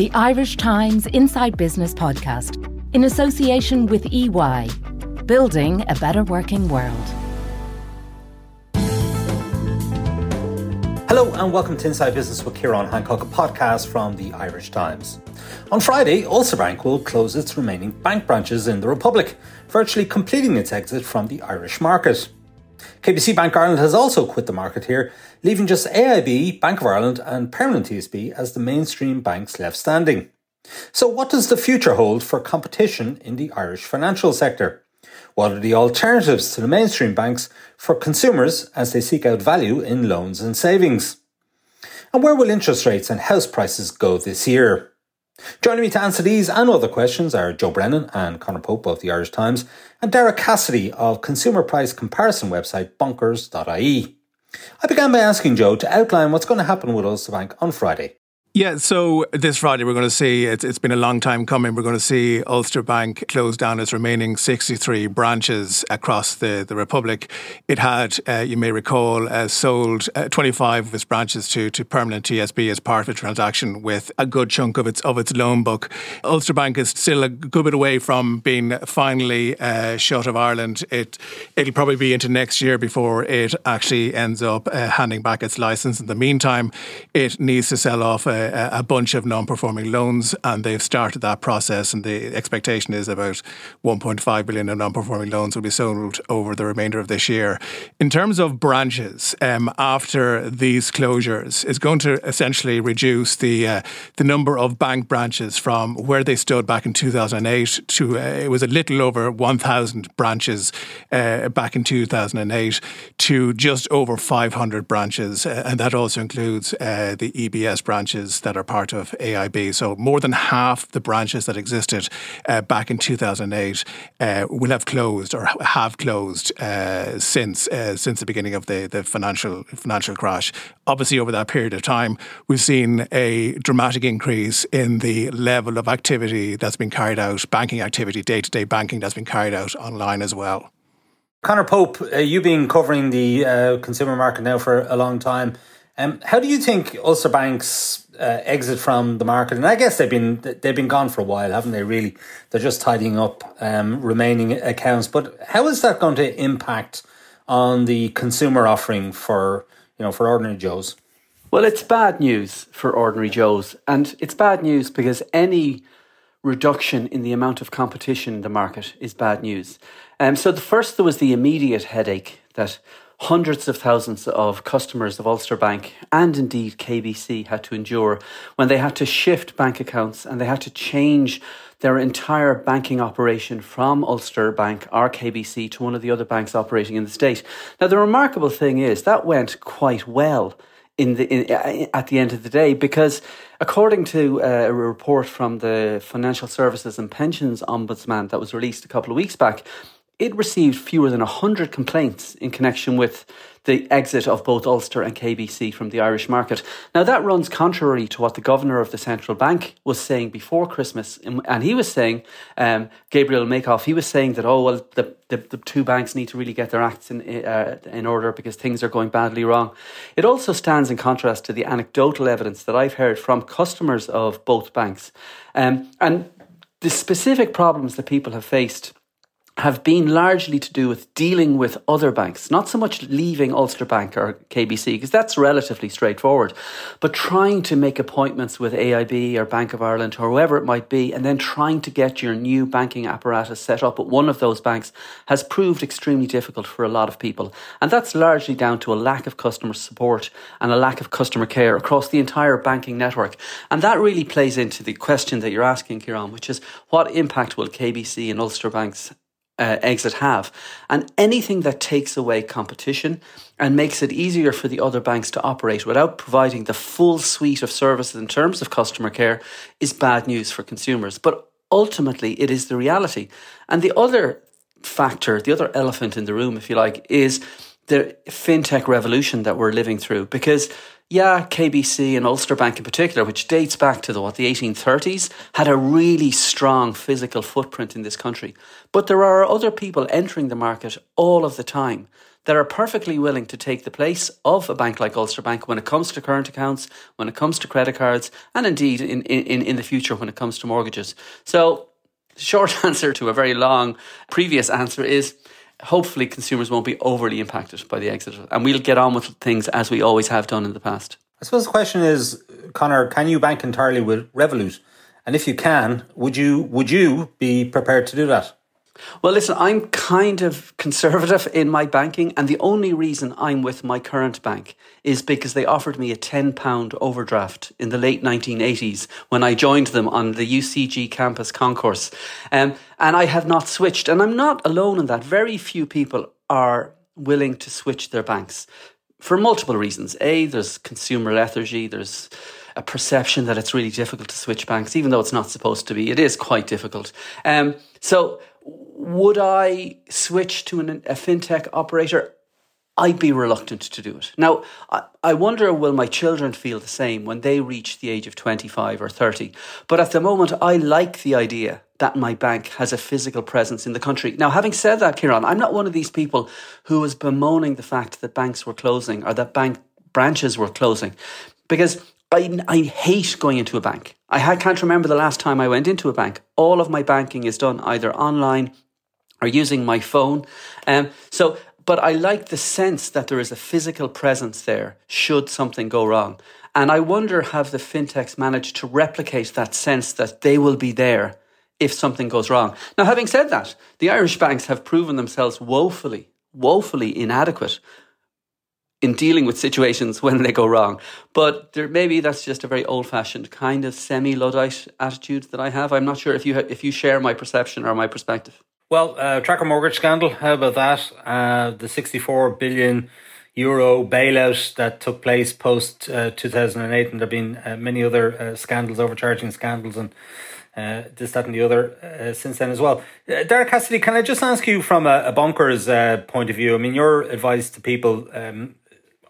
the Irish Times Inside Business podcast in association with EY, building a better working world. Hello and welcome to Inside Business with Ciarán Hancock, a podcast from the Irish Times. On Friday, Ulster Bank will close its remaining bank branches in the Republic, virtually completing its exit from the Irish market. KBC Bank Ireland has also quit the market here, leaving just AIB, Bank of Ireland, and Permanent TSB as the mainstream banks left standing. So, what does the future hold for competition in the Irish financial sector? What are the alternatives to the mainstream banks for consumers as they seek out value in loans and savings? And where will interest rates and house prices go this year? Joining me to answer these and other questions are Joe Brennan and Conor Pope of the Irish Times and Daragh Cassidy of consumer price comparison website bonkers.ie. I began by asking Joe to outline what's going to happen with Ulster Bank on Friday. Yeah, so this Friday we're going to see, it's, it's been a long time coming, we're going to see Ulster Bank close down its remaining 63 branches across the, the Republic. It had, uh, you may recall, uh, sold uh, 25 of its branches to, to Permanent TSB as part of a transaction with a good chunk of its of its loan book. Ulster Bank is still a good bit away from being finally uh, shut of Ireland. It, it'll probably be into next year before it actually ends up uh, handing back its license. In the meantime, it needs to sell off a, bunch of non-performing loans, and they've started that process. And the expectation is about 1.5 billion of non-performing loans will be sold over the remainder of this year. In terms of branches, um, after these closures, is going to essentially reduce the uh, the number of bank branches from where they stood back in 2008 to uh, it was a little over 1,000 branches uh, back in 2008 to just over 500 branches, uh, and that also includes uh, the EBS branches branches that are part of AIB. So more than half the branches that existed uh, back in 2008 uh, will have closed or have closed uh, since uh, since the beginning of the, the financial financial crash. Obviously, over that period of time, we've seen a dramatic increase in the level of activity that's been carried out, banking activity, day to day banking that's been carried out online as well. Conor Pope, uh, you've been covering the uh, consumer market now for a long time. Um, how do you think Ulster Bank's uh, exit from the market, and I guess they've been they've been gone for a while, haven't they? Really, they're just tidying up um, remaining accounts. But how is that going to impact on the consumer offering for you know for ordinary Joes? Well, it's bad news for ordinary Joes, and it's bad news because any reduction in the amount of competition in the market is bad news. Um, so the first there was the immediate headache that hundreds of thousands of customers of Ulster Bank and indeed KBC had to endure when they had to shift bank accounts and they had to change their entire banking operation from Ulster Bank or KBC to one of the other banks operating in the state. Now, the remarkable thing is that went quite well. In the in, at the end of the day, because according to uh, a report from the Financial Services and Pensions Ombudsman that was released a couple of weeks back, it received fewer than 100 complaints in connection with the exit of both Ulster and KBC from the Irish market. Now, that runs contrary to what the governor of the central bank was saying before Christmas. And he was saying, um, Gabriel Makhlouf, he was saying that, oh, well, the, the, the two banks need to really get their acts in, uh, in order because things are going badly wrong. It also stands in contrast to the anecdotal evidence that I've heard from customers of both banks. Um, and the specific problems that people have faced have been largely to do with dealing with other banks, not so much leaving Ulster Bank or KBC, because that's relatively straightforward, but trying to make appointments with AIB or Bank of Ireland or whoever it might be, and then trying to get your new banking apparatus set up at one of those banks has proved extremely difficult for a lot of people. And that's largely down to a lack of customer support and a lack of customer care across the entire banking network. And that really plays into the question that you're asking, Ciarán, which is what impact will KBC and Ulster Banks uh, exit have. And anything that takes away competition and makes it easier for the other banks to operate without providing the full suite of services in terms of customer care is bad news for consumers. But ultimately, it is the reality. And the other factor, the other elephant in the room, if you like, is the fintech revolution that we're living through. Because yeah, KBC and Ulster Bank in particular, which dates back to the what the 1830s, had a really strong physical footprint in this country. But there are other people entering the market all of the time. that are perfectly willing to take the place of a bank like Ulster Bank when it comes to current accounts, when it comes to credit cards, and indeed in, in, in the future when it comes to mortgages. So, short answer to a very long previous answer is hopefully consumers won't be overly impacted by the exit and we'll get on with things as we always have done in the past. I suppose the question is, Conor, can you bank entirely with Revolut? And if you can, would you would you be prepared to do that? Well, listen, I'm kind of conservative in my banking, and the only reason I'm with my current bank is because they offered me a £10 overdraft in the late 1980s when I joined them on the UCG campus concourse. Um, and I have not switched, and I'm not alone in that. Very few people are willing to switch their banks for multiple reasons. A, there's consumer lethargy, there's a perception that it's really difficult to switch banks, even though it's not supposed to be. It is quite difficult. Um, so, would I switch to an, a fintech operator? I'd be reluctant to do it. Now, I, I wonder will my children feel the same when they reach the age of 25 or 30? But at the moment, I like the idea that my bank has a physical presence in the country. Now, having said that, Ciarán, I'm not one of these people who is bemoaning the fact that banks were closing or that bank branches were closing because I, I hate going into a bank. I can't remember the last time I went into a bank. All of my banking is done either online or using my phone. Um, so, but I like the sense that there is a physical presence there should something go wrong. And I wonder have the fintechs managed to replicate that sense that they will be there if something goes wrong. Now, having said that, the Irish banks have proven themselves woefully, woefully inadequate in dealing with situations when they go wrong. But there, maybe that's just a very old-fashioned kind of semi-luddite attitude that I have. I'm not sure if you ha- if you share my perception or my perspective. Well, uh, tracker mortgage scandal. How about that? Uh, the 64 billion euro bailout that took place post uh, 2008, and there've been uh, many other uh, scandals, overcharging scandals, and uh, this, that, and the other uh, since then as well. Uh, Daragh Cassidy, can I just ask you from a, a bonker's uh, point of view? I mean, your advice to people um,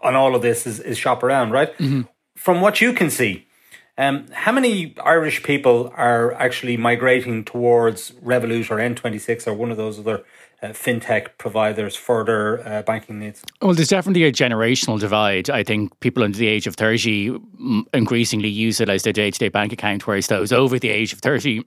on all of this is, is shop around, right? Mm-hmm. From what you can see, um, how many Irish people are actually migrating towards Revolut or N26 or one of those other uh, fintech providers for their uh, banking needs? Well, there's definitely a generational divide. I think people under the age of 30 increasingly use it as their day to day bank account, whereas those over the age of 30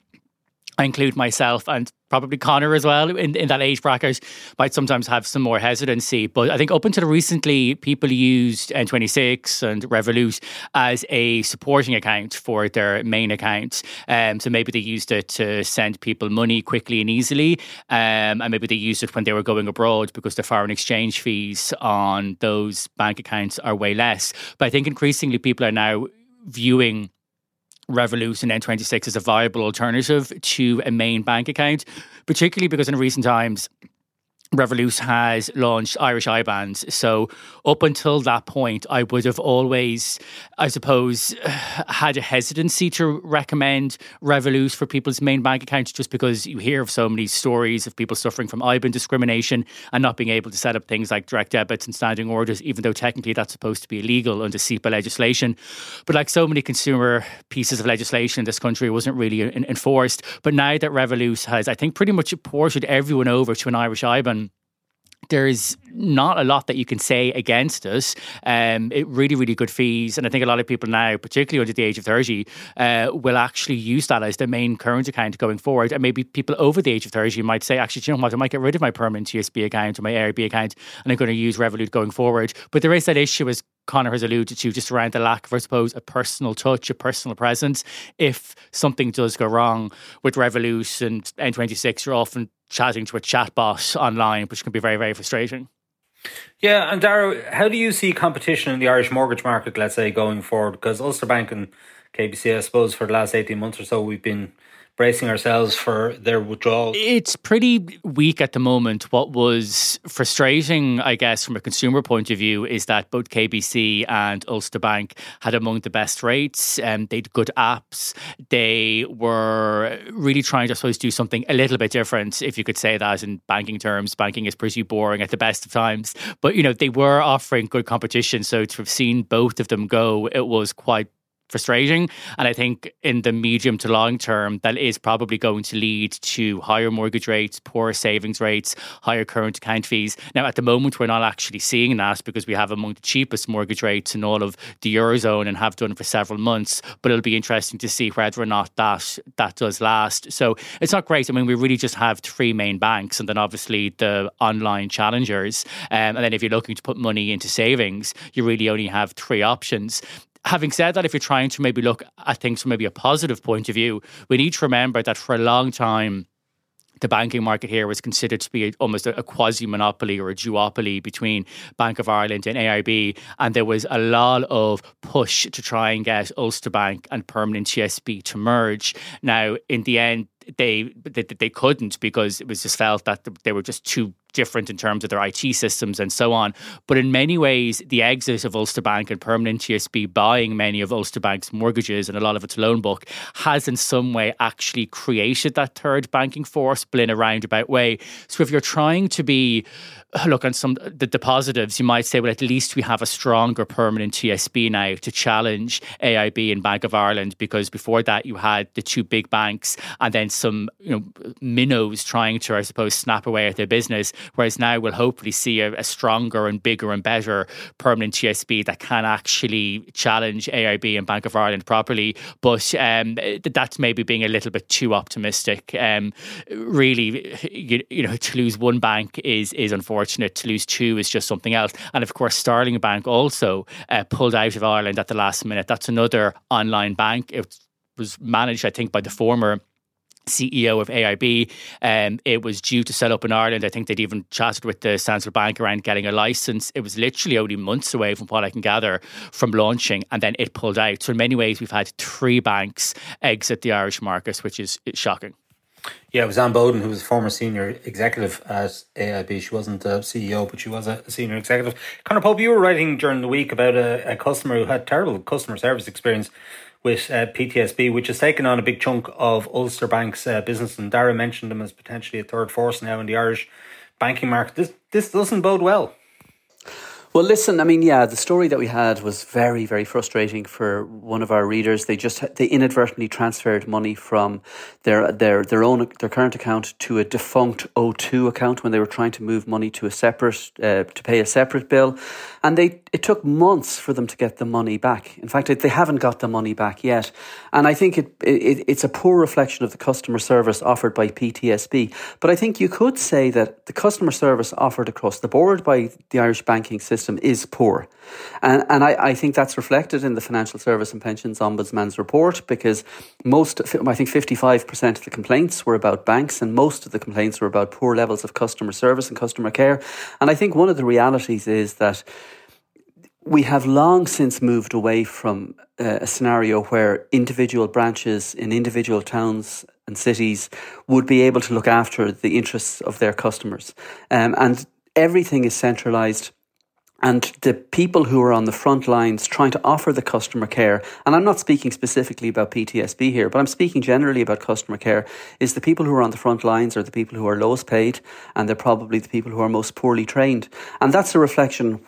I include myself and probably Conor as well in, in that age bracket might sometimes have some more hesitancy. But I think up until recently, people used N26 and Revolut as a supporting account for their main accounts. Um, so maybe they used it to send people money quickly and easily. Um, and maybe they used it when they were going abroad because the foreign exchange fees on those bank accounts are way less. But I think increasingly people are now viewing Revolut and N26 as a viable alternative to a main bank account, particularly because in recent times, Revolut has launched Irish IBANs. So, up until that point, I would have always, I suppose, had a hesitancy to recommend Revolut for people's main bank accounts just because you hear of so many stories of people suffering from IBAN discrimination and not being able to set up things like direct debits and standing orders, even though technically that's supposed to be illegal under SEPA legislation. But like so many consumer pieces of legislation in this country, wasn't really enforced. But now that Revolut has, I think, pretty much ported everyone over to an Irish IBAN there's not a lot that you can say against us. Um, it really, really good fees. And I think a lot of people now, particularly under the age of 30, uh, will actually use that as their main current account going forward. And maybe people over the age of 30 might say, actually, you know what, I might get rid of my permanent TSB account or my AIB account and I'm going to use Revolut going forward. But there is that issue, as Conor has alluded to, just around the lack of, I suppose, a personal touch, a personal presence. If something does go wrong with Revolut and N26, you're often chatting to a chatbot online, which can be very, very frustrating. Yeah, and Daragh, how do you see competition in the Irish mortgage market, let's say, going forward? Because Ulster Bank and KBC, I suppose, for the last 18 months or so, we've been bracing ourselves for their withdrawal? It's pretty weak at the moment. What was frustrating, I guess, from a consumer point of view, is that both KBC and Ulster Bank had among the best rates. and um, they had good apps. They were really trying to, I suppose, do something a little bit different, if you could say that in banking terms. Banking is pretty boring at the best of times. But, you know, they were offering good competition. So to have seen both of them go, it was quite frustrating. And I think in the medium to long term, that is probably going to lead to higher mortgage rates, poor savings rates, higher current account fees. Now, at the moment, we're not actually seeing that because we have among the cheapest mortgage rates in all of the Eurozone and have done for several months. But it'll be interesting to see whether or not that, that does last. So it's not great. I mean, we really just have three main banks and then obviously the online challengers. Um, and then if you're looking to put money into savings, you really only have three options having said that, if you're trying to maybe look at things from maybe a positive point of view, we need to remember that for a long time, the banking market here was considered to be almost a, quasi monopoly or a duopoly between Bank of Ireland and AIB. And there was a lot of push to try and get Ulster Bank and Permanent TSB to merge. Now, in the end, they, they they couldn't because it was just felt that they were just too different in terms of their IT systems and so on. But in many ways, the exit of Ulster Bank and Permanent TSB buying many of Ulster Bank's mortgages and a lot of its loan book has in some way actually created that third banking force, but in a roundabout way. So if you're trying to be look on some the, the positives, you might say, well, at least we have a stronger permanent TSB now to challenge AIB and Bank of Ireland because before that you had the two big banks and then some you know minnows trying to, I suppose, snap away at their business. Whereas now we'll hopefully see a, a stronger and bigger and better permanent TSB that can actually challenge AIB and Bank of Ireland properly. But um, that's maybe being a little bit too optimistic. Um, really, you, you know, to lose one bank is is unfortunate. To lose two is just something else. And of course, Starling Bank also uh, pulled out of Ireland at the last minute. That's another online bank. It was managed, I think, by the former CEO of AIB. Um, it was due to set up in Ireland. I think they'd even chatted with the central bank around getting a license. It was literally only months away from what I can gather from launching, and then it pulled out. So in many ways, we've had three banks exit the Irish market, which is shocking. Yeah, it was Anne Bowden, who was a former senior executive at AIB. She wasn't a CEO, but she was a senior executive. Conor Pope, you were writing during the week about a, a customer who had terrible customer service experience with uh, PTSB, which has taken on a big chunk of Ulster Bank's uh, business. And Daragh mentioned them as potentially a third force now in the Irish banking market. This this doesn't bode well. Well, listen, I mean, yeah, the story that we had was very, very frustrating for one of our readers. They just they inadvertently transferred money from their their their own their current account to a defunct O2 account when they were trying to move money to a separate uh, to pay a separate bill, and they it took months for them to get the money back. In fact, they haven't got the money back yet, and I think it, it it's a poor reflection of the customer service offered by PTSB. But I think you could say that the customer service offered across the board by the Irish banking system is poor. And, and I, I think that's reflected in the Financial Service and Pensions Ombudsman's report because most, I think 55% of the complaints were about banks and most of the complaints were about poor levels of customer service and customer care. And I think one of the realities is that we have long since moved away from uh, a scenario where individual branches in individual towns and cities would be able to look after the interests of their customers. Um, and everything is centralized and the people who are on the front lines trying to offer the customer care, and I'm not speaking specifically about PTSB here, but I'm speaking generally about customer care, is the people who are on the front lines are the people who are lowest paid, and they're probably the people who are most poorly trained. And that's a reflection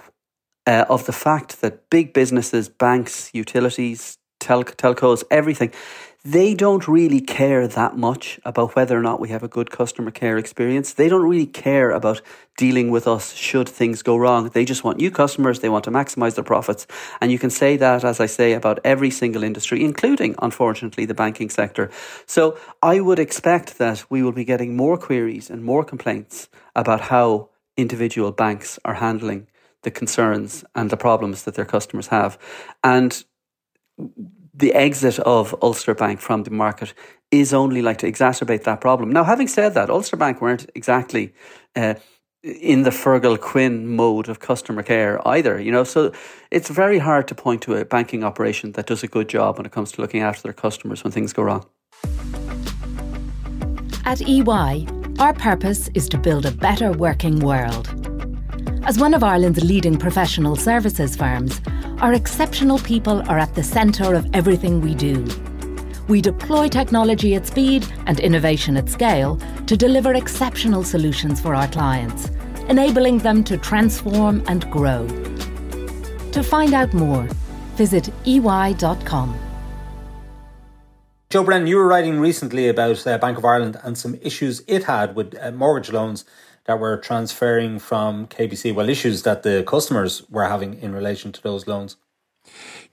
uh, of the fact that big businesses, banks, utilities, tel- telcos, everything, they don't really care that much about whether or not we have a good customer care experience. They don't really care about dealing with us should things go wrong. They just want new customers. They want to maximize their profits. And you can say that, as I say, about every single industry, including, unfortunately, the banking sector. So I would expect that we will be getting more queries and more complaints about how individual banks are handling the concerns and the problems that their customers have. And the exit of Ulster Bank from the market is only like to exacerbate that problem. Now, having said that, Ulster Bank weren't exactly uh, in the Feargal Quinn mode of customer care either, you know. So it's very hard to point to a banking operation that does a good job when it comes to looking after their customers when things go wrong. At EY, our purpose is to build a better working world. As one of Ireland's leading professional services firms, our exceptional people are at the centre of everything we do. We deploy technology at speed and innovation at scale to deliver exceptional solutions for our clients, enabling them to transform and grow. To find out more, visit ey.com. Joe Brennan, you were writing recently about uh, Bank of Ireland and some issues it had with uh, mortgage loans that were transferring from KBC, well, issues that the customers were having in relation to those loans.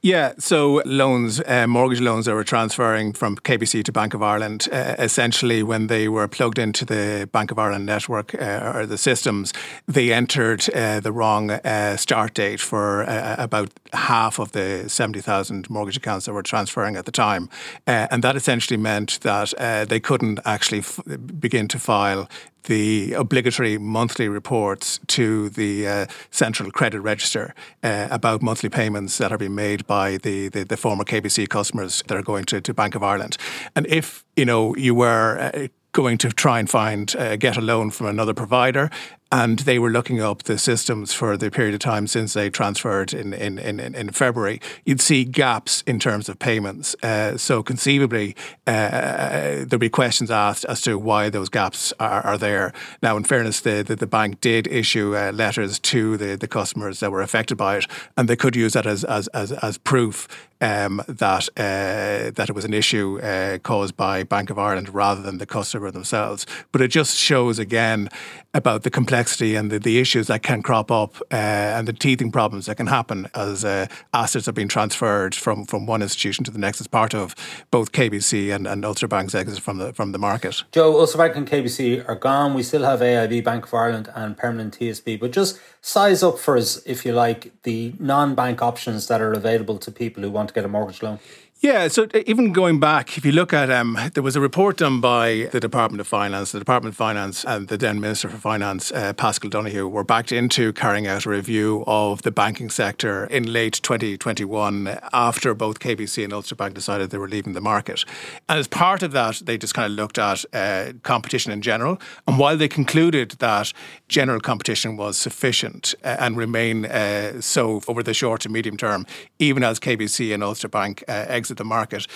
Yeah, so loans, uh, mortgage loans that were transferring from KBC to Bank of Ireland, uh, essentially when they were plugged into the Bank of Ireland network uh, or the systems, they entered uh, the wrong uh, start date for uh, about half of the 70,000 mortgage accounts that were transferring at the time. and that essentially meant that they couldn't actually f- begin to file the obligatory monthly reports to the uh, Central Credit Register uh, about monthly payments that are being made by the, the, the, former KBC customers that are going to, to Bank of Ireland. And if you know you were uh, going to try and find uh, get a loan from another provider and they were looking up the systems for the period of time since they transferred in in, in, in February, you'd see gaps in terms of payments. Uh, so conceivably, uh, there'd be questions asked as to why those gaps are, are there. Now, in fairness, the, the, the bank did issue uh, letters to the, the customers that were affected by it, and they could use that as as as, as proof um, that uh, that it was an issue uh, caused by Bank of Ireland rather than the customer themselves. But it just shows again about the complexity and the, the issues that can crop up uh, and the teething problems that can happen as uh, assets are being transferred from, from one institution to the next as part of both KBC and, and Ulster Bank's exit from the from the market. Joe, Ulster Bank and KBC are gone. We still have AIB, Bank of Ireland, and Permanent TSB. But just size up for us, if you like, the non-bank options that are available to people who want to get a mortgage loan. Yeah, so uh, even going back, if you look at, um, there was a report done by the Department of Finance. The Department of Finance and the then Minister for Finance, uh, Paschal Donohoe, were backed into carrying out a review of the banking sector in late 2021 after both KBC and Ulster Bank decided they were leaving the market. And as part of that, they just kind of looked at uh, competition in general. And while they concluded that general competition was sufficient uh, and remain uh, so over the short to medium term, even as KBC and Ulster Bank uh, exit the market.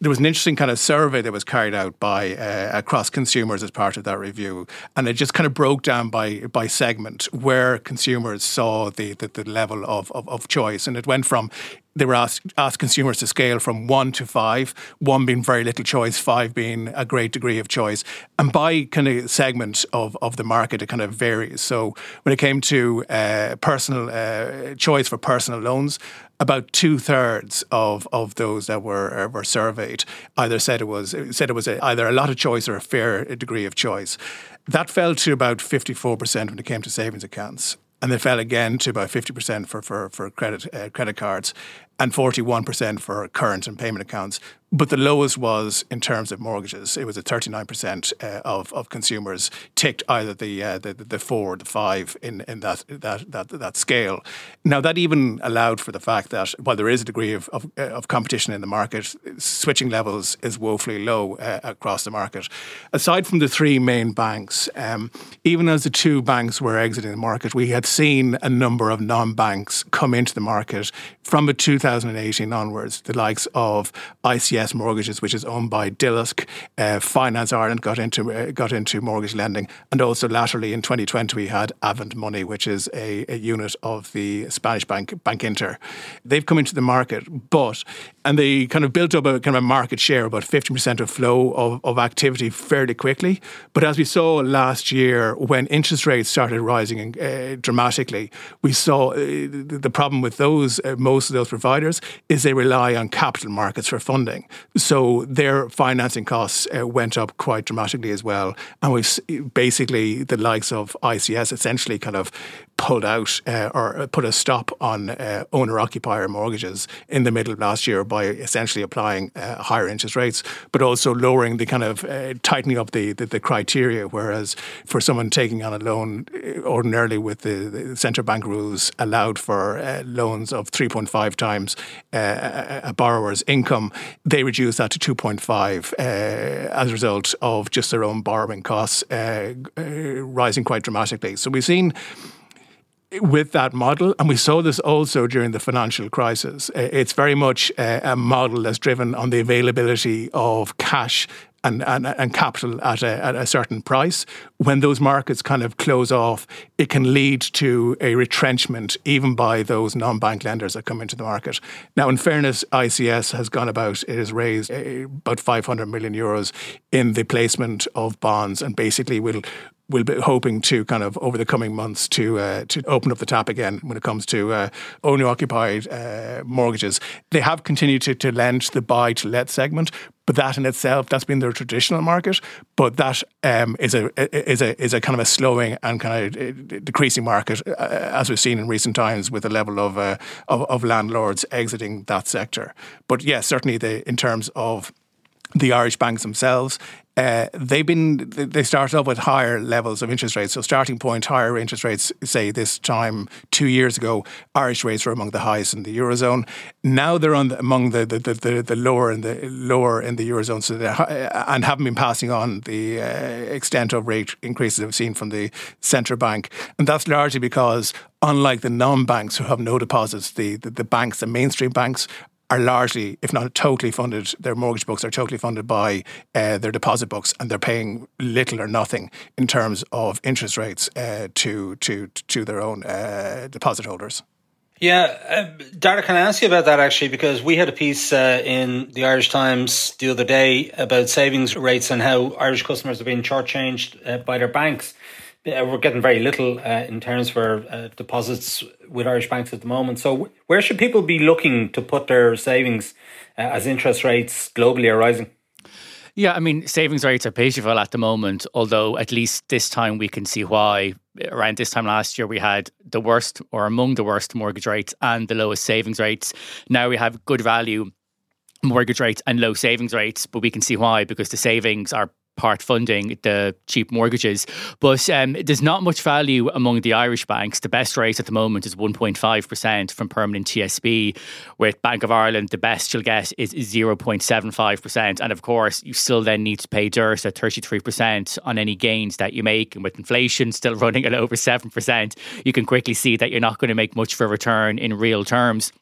There was an interesting kind of survey that was carried out by uh, across consumers as part of that review, and it just kind of broke down by by segment where consumers saw the the, the level of, of, of choice, and it went from they were asked, asked consumers to scale from one to five, one being very little choice, five being a great degree of choice. And by kind of segment of, of the market, it kind of varies. So when it came to uh, personal uh, choice for personal loans, about two thirds of, of those that were uh, were surveyed either said it was said it was a, either a lot of choice or a fair degree of choice. That fell to about fifty four percent when it came to savings accounts, and they fell again to about fifty percent for for for credit uh, credit cards, and forty one percent for current and payment accounts. But the lowest was in terms of mortgages. It was at 39% uh, of, of consumers ticked either the, uh, the, the four or the five in, in that, that, that, that scale. Now, that even allowed for the fact that while there is a degree of, of, uh, of competition in the market, switching levels is woefully low uh, across the market. Aside from the three main banks, um, even as the two banks were exiting the market, we had seen a number of non banks come into the market from 2018 onwards, the likes of ICS Mortgages, which is owned by Dilosk. Uh, Finance Ireland got into uh, got into mortgage lending, and also laterally in 2020 we had Avant Money, which is a, a unit of the Spanish bank Bankinter. They've come into the market, but and they kind of built up a kind of a market share, about 50% of flow of, of activity fairly quickly. But as we saw last year, when interest rates started rising uh, dramatically, we saw uh, the problem with those uh, most of those providers is they rely on capital markets for funding. So their financing costs uh, went up quite dramatically as well. And we basically, the likes of ICS essentially kind of pulled out uh, or put a stop on uh, owner occupier mortgages in the middle of last year by essentially applying uh, higher interest rates, but also lowering the kind of uh, tightening up the, the, the, criteria. Whereas for someone taking on a loan, uh, ordinarily with the, the central bank rules allowed for uh, loans of 3.5 times a borrower's income, they reduced that to 2.5 as a result of just their own borrowing costs rising quite dramatically. So we've seen with that model, and we saw this also during the financial crisis. It's very much a model that's driven on the availability of cash and, and, and capital at a, at a certain price. When those markets kind of close off, it can lead to a retrenchment even by those non bank lenders that come into the market. Now, in fairness, ICS has gone about, it has raised uh, about 500 million euros in the placement of bonds and basically will we'll be hoping to kind of over the coming months to uh, to open up the tap again when it comes to uh, owner occupied uh, mortgages. They have continued to, to lend to the buy to let segment, but that in itself that's been their traditional market. But that um, is a is a is a kind of a slowing and kind of uh, decreasing market uh, as we've seen in recent times with the level of uh, of, of landlords exiting that sector. But yes, certainly the in terms of the Irish banks themselves, uh, they've been they started off with higher levels of interest rates. So starting point higher interest rates, say this time two years ago, Irish rates were among the highest in the eurozone. Now they're on the, among the, the, the, the, lower in the lower in the eurozone, so and haven't been passing on the uh, extent of rate increases we've seen from the central bank, and that's largely because unlike the non-banks who have no deposits, the, the, the banks, the mainstream banks, are largely, if not totally funded, their mortgage books are totally funded by uh, their deposit books, and they're paying little or nothing in terms of interest rates uh, to to to their own uh, deposit holders. Yeah, uh, Daragh, can I ask you about that actually? Because we had a piece uh, in the Irish Times the other day about savings rates and how Irish customers are being shortchanged uh, by their banks we're getting very little uh, in terms for uh, deposits with Irish banks at the moment. So, where should people be looking to put their savings uh, as interest rates globally are rising? Yeah, I mean, savings rates are beautiful at the moment, although at least this time we can see why. Around this time last year, we had the worst or among the worst mortgage rates and the lowest savings rates. Now we have good value mortgage rates and low savings rates, but we can see why because the savings are part funding the cheap mortgages. But um, there's not much value among the Irish banks. The best rate at the moment is 1.5% from permanent TSB. With Bank of Ireland, the best you'll get is 0.75%. And of course, you still then need to pay DIRT at 33% on any gains that you make. And with inflation still running at over 7%, you can quickly see that you're not going to make much for a return in real terms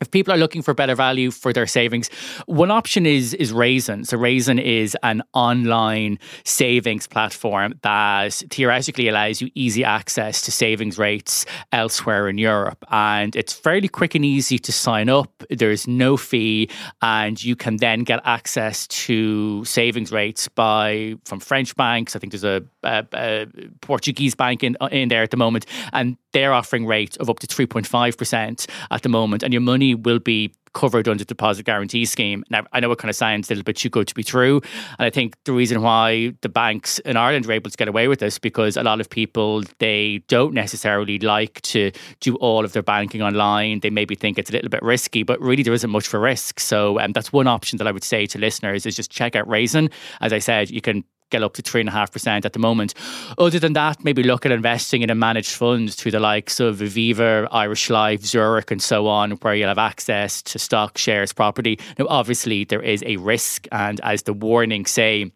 if people are looking for better value for their savings, one option is is Raisin. So Raisin is an online savings platform that theoretically allows you easy access to savings rates elsewhere in Europe, and it's fairly quick and easy to sign up. There's no fee, and you can then get access to savings rates by from French banks. I think there's a, a, a Portuguese bank in in there at the moment, and they're offering rates of up to 3.5% at the moment, and your money will be covered under the deposit guarantee scheme. Now, I know it kind of sounds a little bit too good to be true. And I think the reason why the banks in Ireland are able to get away with this because a lot of people, they don't necessarily like to do all of their banking online. They maybe think it's a little bit risky, but really there isn't much for risk. So um, that's one option that I would say to listeners is just check out Raisin. As I said, you can get up to 3.5% at the moment. Other than that, maybe look at investing in a managed fund through the likes of Aviva, Irish Life, Zurich, and so on, where you'll have access to stock, shares, property. Now, obviously, there is a risk, and as the warnings say,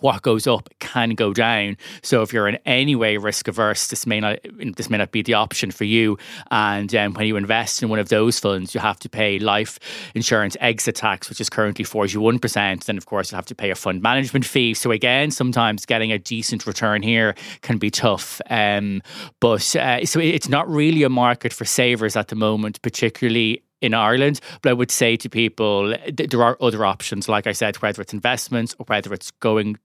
what goes up can go down. So if you're in any way risk averse, this may not this may not be the option for you. And um, when you invest in one of those funds, you have to pay life insurance exit tax, which is currently forty one percent. Then of course you have to pay a fund management fee. So again, sometimes getting a decent return here can be tough. Um, but uh, so it's not really a market for savers at the moment, particularly in Ireland. But I would say to people, there are other options, like I said, whether it's investments or whether it's going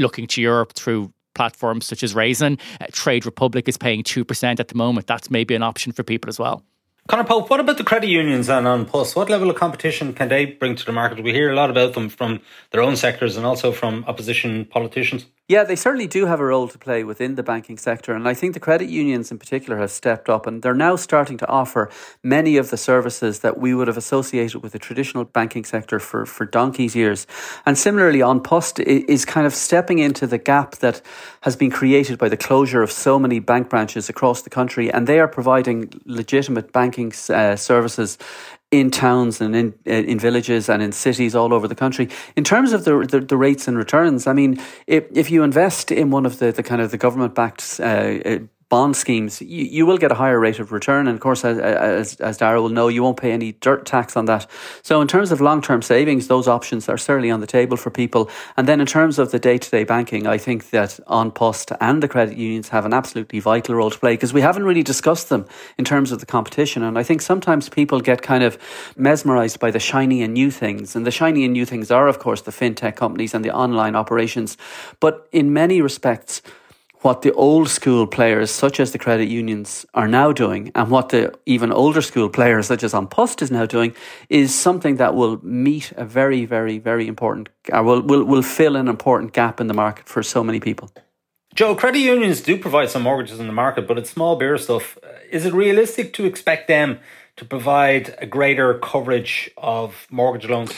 looking to Europe through platforms such as Raisin. Uh, Trade Republic is paying 2% at the moment. That's maybe an option for people as well. Conor Pope, what about the credit unions and An Post? What level of competition can they bring to the market? We hear a lot about them from their own sectors and also from opposition politicians. Yeah, they certainly do have a role to play within the banking sector. And I think the credit unions in particular have stepped up and they're now starting to offer many of the services that we would have associated with the traditional banking sector for, for donkey's years. And similarly, An Post is kind of stepping into the gap that has been created by the closure of so many bank branches across the country. And they are providing legitimate banking uh, services in towns and in in villages and in cities all over the country. In terms of the the, the rates and returns, I mean, if if you invest in one of the, the kind of the government backed uh, bond schemes, you, you will get a higher rate of return. And of course, as, as, as Daragh will know, you won't pay any dirt tax on that. So, in terms of long term savings, those options are certainly on the table for people. And then, in terms of the day to day banking, I think that An Post and the credit unions have an absolutely vital role to play because we haven't really discussed them in terms of the competition. And I think sometimes people get kind of mesmerized by the shiny and new things. And the shiny and new things are, of course, the fintech companies and the online operations. But in many respects, what the old school players, such as the credit unions, are now doing, and what the even older school players, such as An Post, is now doing, is something that will meet a very, very, very important, or will, will, will fill an important gap in the market for so many people. Joe, credit unions do provide some mortgages in the market, but it's small beer stuff. Is it realistic to expect them to provide a greater coverage of mortgage loans?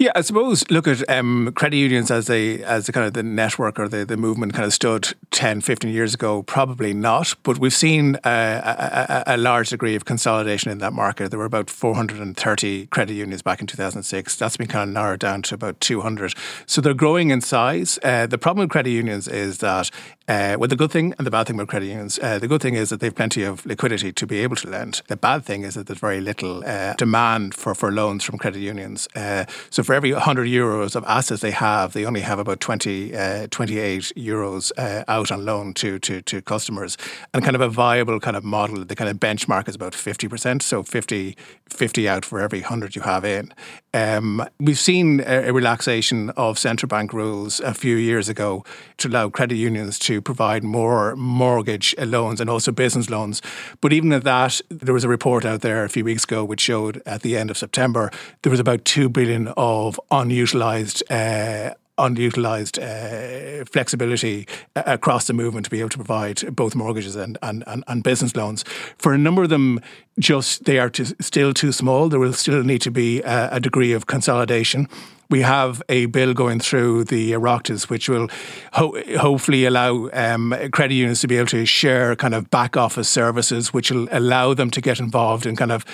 Yeah, I suppose look at um, credit unions as a as a kind of the network or the, the movement kind of stood 10, 15 years ago. Probably not, but we've seen a, a, a large degree of consolidation in that market. There were about 430 credit unions back in 2006. That's been kind of narrowed down to about 200. So they're growing in size. Uh, the problem with credit unions is that uh, well, the good thing and the bad thing about credit unions, uh, the good thing is that they've plenty of liquidity to be able to lend. The bad thing is that there's very little uh, demand for, for loans from credit unions. Uh, so for every 100 euros of assets they have, they only have about 20, uh, 28 euros uh, out on loan to, to, to customers. And kind of a viable kind of model, the kind of benchmark is about 50%. So 50, 50 out for every 100 you have in. Um, we've seen a, relaxation of central bank rules a few years ago to allow credit unions to provide more mortgage loans and also business loans. But even at that, there was a report out there a few weeks ago which showed at the end of September there was about 2 billion of unutilized uh, underutilized uh, flexibility uh, across the movement to be able to provide both mortgages and, and, and, and business loans. For a number of them, just they are too, still too small. There will still need to be a, a degree of consolidation we have a bill going through the Oireachtas, which will ho- hopefully allow um, credit unions to be able to share kind of back office services, which will allow them to get involved in kind of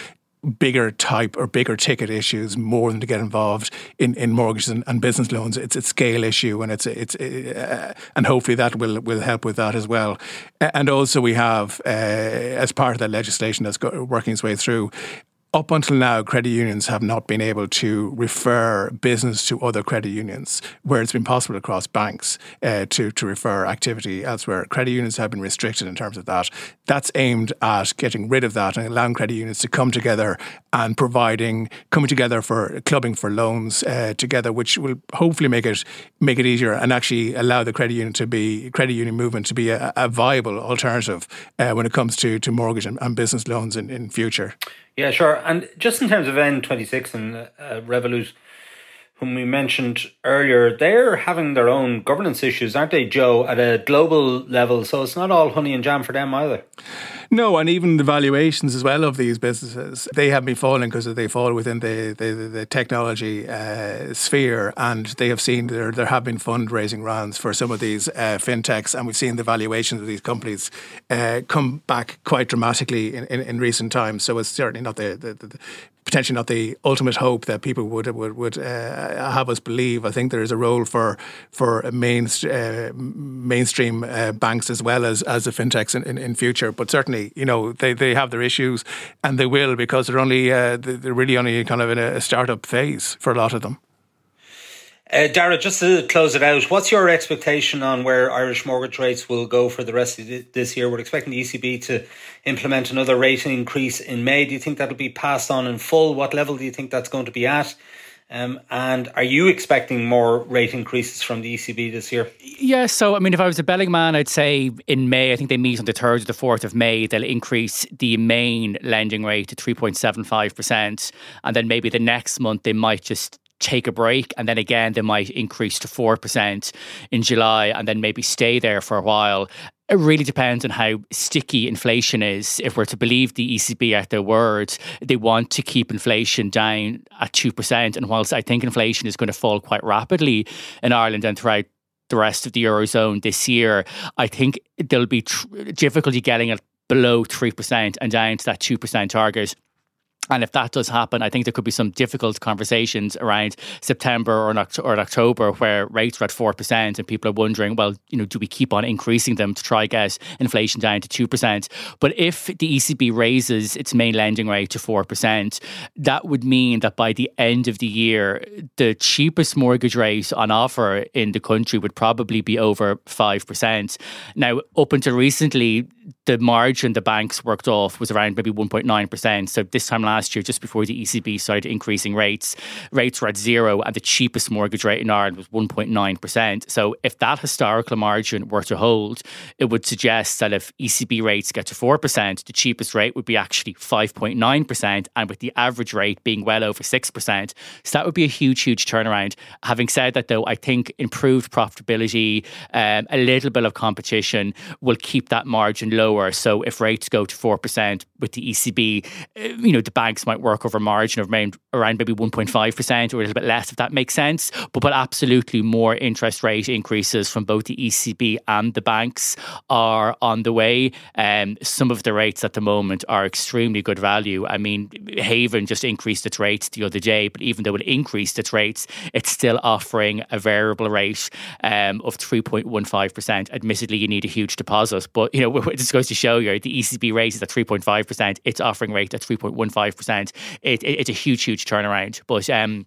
bigger type or bigger ticket issues more than to get involved in, in mortgages and, and business loans. It's a scale issue, and it's it's uh, and hopefully that will will help with that as well. And also we have uh, as part of that legislation that's working its way through up until now, credit unions have not been able to refer business to other credit unions, where it's been possible across banks uh, to, to refer activity elsewhere. Credit unions have been restricted in terms of that. That's aimed at getting rid of that and allowing credit unions to come together and providing, coming together for clubbing for loans uh, together, which will hopefully make it make it easier and actually allow the credit union to be credit union movement to be a, a viable alternative uh, when it comes to, to mortgage and, and business loans in, in future. Yeah, sure. And just in terms of N26 and uh, Revolut, whom we mentioned earlier, they're having their own governance issues, aren't they, Joe, at a global level? So it's not all honey and jam for them either. No, and even the valuations as well of these businesses, they have been falling because they fall within the, the, the technology uh, sphere. And they have seen there, there have been fundraising rounds for some of these uh, fintechs. And we've seen the valuations of these companies uh, come back quite dramatically in, in, in, recent times. So it's certainly not the, the, the potentially not the ultimate hope that people would would, would uh, have us believe. I think there is a role for for main, uh, mainstream uh, banks as well as as the fintechs in, in, in, future. But certainly, you know, they, they have their issues, and they will because they're only uh, they're really only kind of in a startup phase for a lot of them. Uh, Daragh, just to close it out, what's your expectation on where Irish mortgage rates will go for the rest of this year? We're expecting the ECB to implement another rate increase in May. Do you think that'll be passed on in full? What level do you think that's going to be at? Um, and are you expecting more rate increases from the ECB this year? Yeah, so I mean, if I was a betting man, I'd say in May, I think they meet on the 3rd or the 4th of May, they'll increase the main lending rate to 3.75%. And then maybe the next month, they might just take a break and then again they might increase to 4% in July and then maybe stay there for a while. It really depends on how sticky inflation is. If we're to believe the ECB at their word, they want to keep inflation down at 2%. And whilst I think inflation is going to fall quite rapidly in Ireland and throughout the rest of the Eurozone this year, I think there'll be tr- difficulty getting it below 3% and down to that 2% target And if that does happen, I think there could be some difficult conversations around September or, or October where rates are at 4% and people are wondering, well, you know, do we keep on increasing them to try get inflation down to 2%? But if the ECB raises its main lending rate to 4%, that would mean that by the end of the year, the cheapest mortgage rate on offer in the country would probably be over 5%. Now, up until recently, the margin the banks worked off was around maybe 1.9%. So this time last year, just before the ECB started increasing rates, rates were at zero and the cheapest mortgage rate in Ireland was 1.9%. So if that historical margin were to hold, it would suggest that if ECB rates get to 4%, the cheapest rate would be actually 5.9%, and with the average rate being well over 6%. So that would be a huge, huge turnaround. Having said that, though, I think improved profitability, um, a little bit of competition will keep that margin lower. So if rates go to 4% with the ECB, uh, you know, the banks might work over a margin of around, maybe 1.5% or a little bit less, if that makes sense. But, but absolutely more interest rate increases from both the ECB and the banks are on the way. Um, some of the rates at the moment are extremely good value. I mean, Haven just increased its rates the other day, but even though it increased its rates, it's still offering a variable rate um, of 3.15%. Admittedly, you need a huge deposit, but you know, it just goes to show you the ECB rate is at 3.5%, its offering rate at 3.15%. It, it, it's a huge, huge turnaround. But um,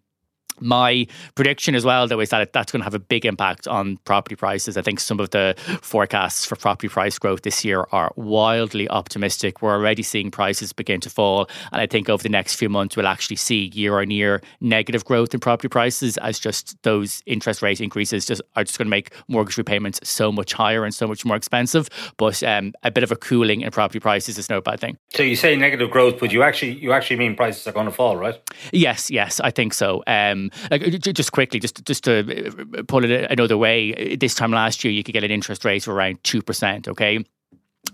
my prediction as well, though, is that that's going to have a big impact on property prices. I think some of the forecasts for property price growth this year are wildly optimistic. We're already seeing prices begin to fall. And I think over the next few months, we'll actually see year on year negative growth in property prices as just those interest rate increases just are just going to make mortgage repayments so much higher and so much more expensive. But um, a bit of a cooling in property prices is no bad thing. So you say negative growth, but you actually you actually mean prices are going to fall, right? Yes, yes, I think so. Um, like, just quickly, just just to uh, put it another way, this time last year you could get an interest rate of around two percent. Okay,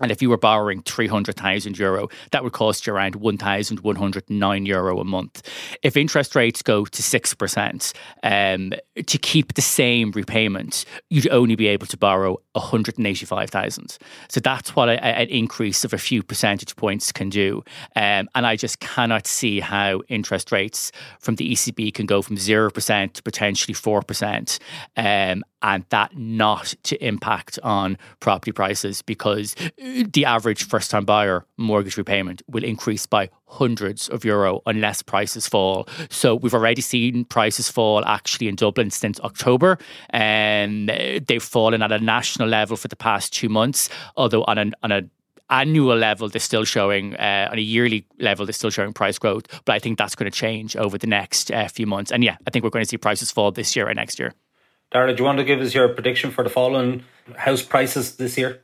and if you were borrowing 300,000 euro, that would cost you around 1,109 euro a month. If interest rates go to 6%, um, to keep the same repayment, you'd only be able to borrow 185,000. So that's what a, an increase of a few percentage points can do. Um, and I just cannot see how interest rates from the ECB can go from 0% to potentially 4%. Um, and that not to impact on property prices because the average first time buyer mortgage repayment will increase by hundreds of euro unless prices fall. So we've already seen prices fall actually in Dublin since October and they've fallen at a national level for the past two months, although on an on a annual level, they're still showing, uh, on a yearly level, they're still showing price growth. But I think that's going to change over the next uh, few months. And yeah, I think we're going to see prices fall this year and next year. Daragh, do you want to give us your prediction for the fall in house prices this year?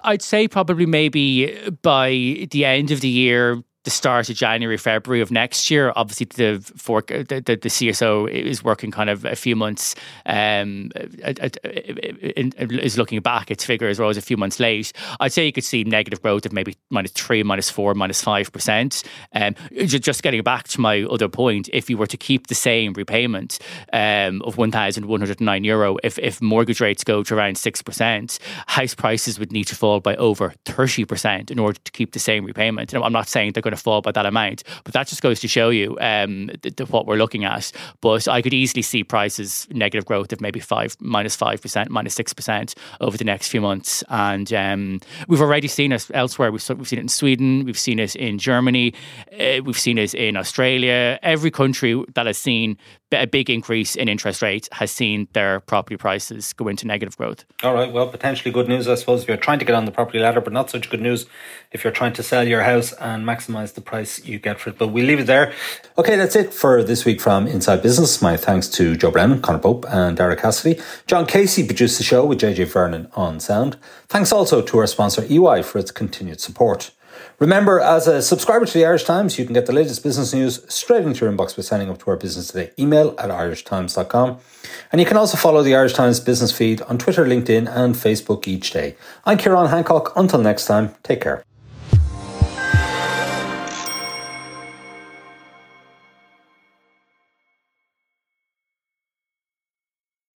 I'd say probably maybe by the end of the year, the start of January, February of next year. Obviously, the for the, the, the CSO is working kind of a few months. Um, is looking back its figures, whereas a few months late. I'd say you could see negative growth of maybe minus three, minus four, minus five percent. Um, just getting back to my other point, if you were to keep the same repayment um, of one thousand one hundred nine euro, if if mortgage rates go to around six percent, house prices would need to fall by over thirty percent in order to keep the same repayment. And I'm not saying they're going to fall by that amount. But that just goes to show you um, th- th- what we're looking at. But I could easily see prices negative growth of maybe five, minus five percent, minus six percent over the next few months. And um, we've already seen it elsewhere. We've, we've seen it in Sweden. We've seen it in Germany. Uh, we've seen it in Australia. Every country that has seen a big increase in interest rates has seen their property prices go into negative growth. All right. Well, potentially good news, I suppose, if you're trying to get on the property ladder, but not such good news if you're trying to sell your house and maximize the price you get for it. But we leave it there. Okay, that's it for this week from Inside Business. My thanks to Joe Brennan, Conor Pope, and Daragh Cassidy. John Casey produced the show with JJ Vernon on sound. Thanks also to our sponsor EY for its continued support. Remember, as a subscriber to the Irish Times, you can get the latest business news straight into your inbox by signing up to our Business Today email at irishtimes.com. And you can also follow the Irish Times business feed on Twitter, LinkedIn, and Facebook each day. I'm Ciarán Hancock. Until next time, take care.